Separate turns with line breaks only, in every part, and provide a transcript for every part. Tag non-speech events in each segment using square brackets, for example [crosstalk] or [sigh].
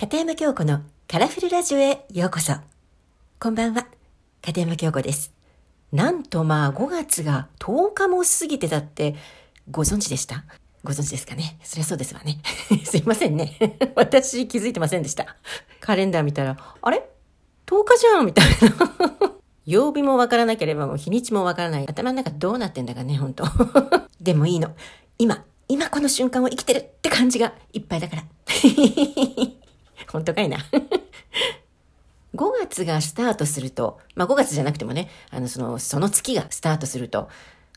片山京子のカラフルラジオへようこそ。こんばんは、片山京子です。なんとまあ5月が10日も過ぎてたってご存知でした？ご存知ですかね？そりゃそうですわね。[laughs] すいませんね。[laughs] 私気づいてませんでした。カレンダー見たら、あれ ?10 日じゃんみたいな。[laughs] 曜日もわからなければもう日にちもわからない。頭の中どうなってんだかね、ほんと。でもいいの。今、今この瞬間を生きてるって感じがいっぱいだから。[laughs] 本当かいな。[laughs] 5月がスタートすると、まあ5月じゃなくてもね、あの、その、その月がスタートすると、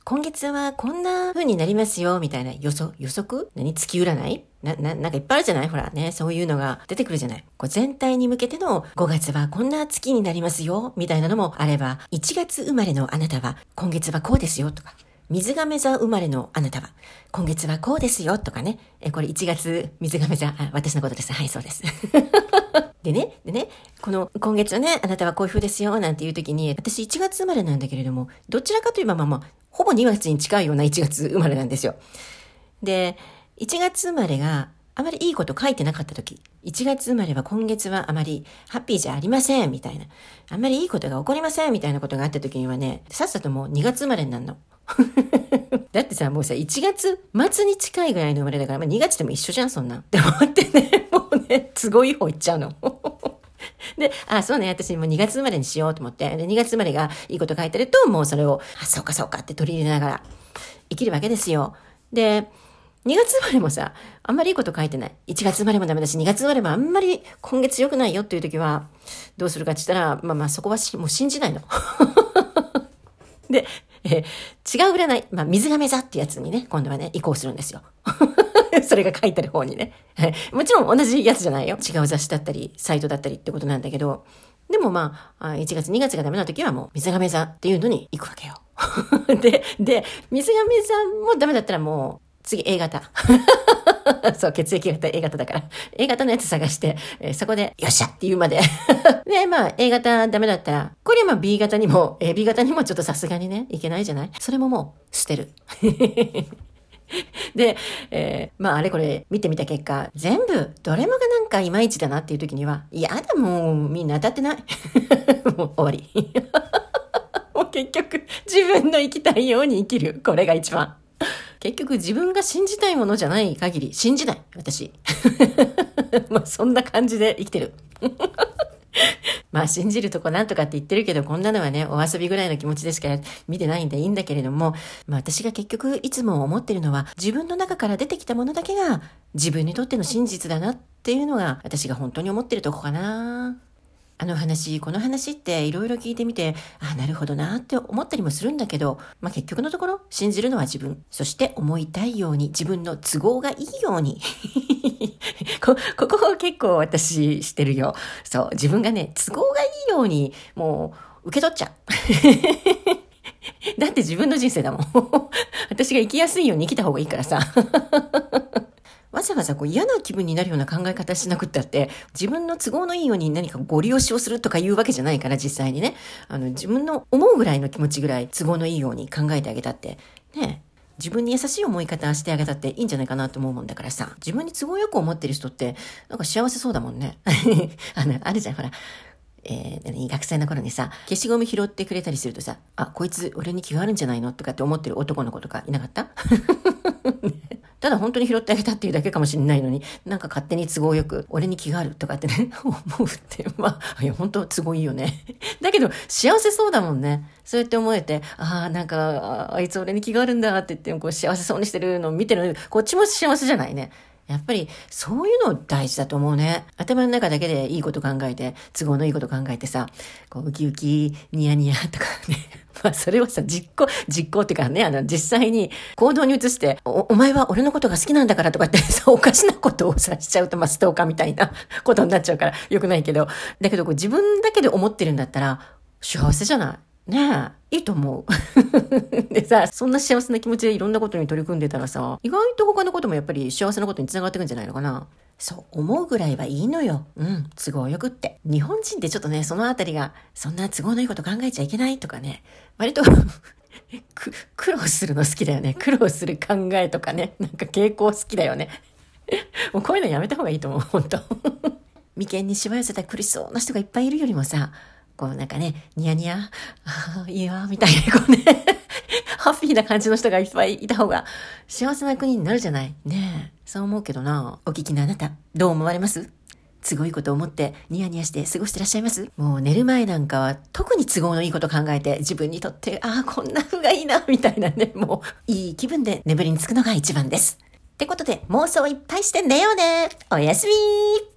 今月はこんな風になりますよ、みたいな予測、予測？何？月占い？な、な、なんかいっぱいあるじゃない？ほらね、そういうのが出てくるじゃない？こう全体に向けての5月はこんな月になりますよ、みたいなのもあれば、1月生まれのあなたは今月はこうですよ、とか。水亀座生まれのあなたは、今月はこうですよ、とかね。え、これ1月水亀座、あ、私のことです。はい、そうです。[laughs] でね、でね、この今月はね、あなたはこういう風ですよ、なんていう時に、私1月生まれなんだけれども、どちらかといえばまあまあ、ほぼ2月に近いような1月生まれなんですよ。で、1月生まれがあまりいいこと書いてなかった時、1月生まれは今月はあまりハッピーじゃありません、みたいな。あんまりいいことが起こりません、みたいなことがあった時にはね、さっさともう2月生まれになるの。[laughs] だってさ、もうさ、1月末に近いぐらいの生まれだから、まあ、2月でも一緒じゃん、そんなん。って思ってね、[laughs] もうね、都合いい方行っちゃうの。[laughs] で、あ、あそうね、私もう2月生まれにしようと思って、で、2月生まれがいいこと書いてると、もうそれを、あ、そうかそうかって取り入れながら生きるわけですよ。で、2月生まれもさ、あんまりいいこと書いてない。1月生まれもダメだし、2月生まれもあんまり今月良くないよっていう時は、どうするかって言ったら、まあまあそこはもう信じないの。で、えー、違う占い、まあ水亀座ってやつにね、今度はね、移行するんですよ。[laughs] それが書いてる方にね。もちろん同じやつじゃないよ。違う雑誌だったり、サイトだったりってことなんだけど、でもまあ、1月2月がダメな時はもう水亀座っていうのに行くわけよ。[laughs] で、で、水亀座もダメだったらもう、次 A 型。[laughs] そう、血液型 A 型だから。A 型のやつ探して、えー、そこで、よっしゃって言うまで。[laughs] で、まあ、A 型ダメだったら、これはまあ B 型にも、え b 型にもちょっとさすがにね、いけないじゃない？それももう、捨てる。[laughs] で、えー、まああれこれ見てみた結果、全部どれもがなんかいまいちだなっていう時には、いやだもうみんな当たってない。もう終わり。もう結局自分の生きたいように生きる。これが一番。結局自分が信じたいものじゃない限り信じない。私。[laughs] まあそんな感じで生きてる。[laughs] まあ信じるとこなんとかって言ってるけど、こんなのはね、お遊びぐらいの気持ちでしから見てないんでいいんだけれども、まあ私が結局いつも思ってるのは、自分の中から出てきたものだけが自分にとっての真実だなっていうのが私が本当に思ってるとこかな。あの話、この話っていろいろ聞いてみて、あ、なるほどなって思ったりもするんだけど、まあ結局のところ信じるのは自分。そして思いたいように、自分の都合がいいように。[laughs] こ、ここを結構私してるよ。そう、自分がね、都合がいいように、もう、受け取っちゃう。[laughs] だって自分の人生だもん。[laughs] 私が生きやすいように生きた方がいいからさ。わざわざこう嫌な気分になるような考え方しなくったって、自分の都合のいいように何かご利用しをするとかいうわけじゃないから、実際にね。あの、自分の思うぐらいの気持ちぐらい都合のいいように考えてあげたって、ね。自分に優しい思い方してあげたっていいんじゃないかなと思うもんだからさ。自分に都合よく思ってる人って、なんか幸せそうだもんね。[laughs] あの、あるじゃん、ほら。えー、学生の頃にさ、消しゴム拾ってくれたりするとさ、あ、こいつ俺に気があるんじゃないのとかって思ってる男の子とかいなかった？ただ本当に拾ってあげたっていうだけかもしれないのに、なんか勝手に都合よく、俺に気があるとかってね、[laughs] 思うって、まあ、いや、本当都合いいよね。[laughs] だけど、幸せそうだもんね。そうやって思えて、ああ、なんか、あいつ俺に気があるんだって言って、こう幸せそうにしてるのを見てるこっちも幸せじゃないね。やっぱり、そういうの大事だと思うね。頭の中だけでいいこと考えて、都合のいいこと考えてさ、こう、ウキウキ、ニヤニヤとかね。まあ、それをさ、実行、実行っていうかね、あの、実際に行動に移して、お、お前は俺のことが好きなんだからとかって [laughs] さ、おかしなことをさ、しちゃうと、まあ、ストーカーみたいな [laughs] ことになっちゃうから、よくないけど。だけど、こう、自分だけで思ってるんだったら、幸せじゃない？ねえ、いいと思う。[laughs] でさ、そんな幸せな気持ちでいろんなことに取り組んでたらさ、意外と他のこともやっぱり幸せなことにつながっていくんじゃないのかな？そう思うぐらいはいいのよ。うん、都合よくって。日本人ってちょっとね、そのあたりが、そんな都合のいいこと考えちゃいけないとかね、割と、[laughs] 苦労するの好きだよね。苦労する考えとかね、なんか傾向好きだよね。[laughs] もうこういうのやめた方がいいと思う、本当 [laughs] 眉間にしわ寄せた苦しそうな人がいっぱいいるよりもさ、こうなんかね、ニヤニヤ、ああ、いいわ、みたいな、こうね、ハッピーな感じの人がいっぱいいた方が幸せな国になるじゃない？ねえ。そう思うけどな。お聞きのあなた、どう思われます？都合いこと思ってニヤニヤして過ごしてらっしゃいます？もう寝る前なんかは特に都合のいいこと考えて自分にとってああこんな風がいいなみたいなねもういい気分で眠りにつくのが一番です。ってことで妄想いっぱいして寝ようねおやすみ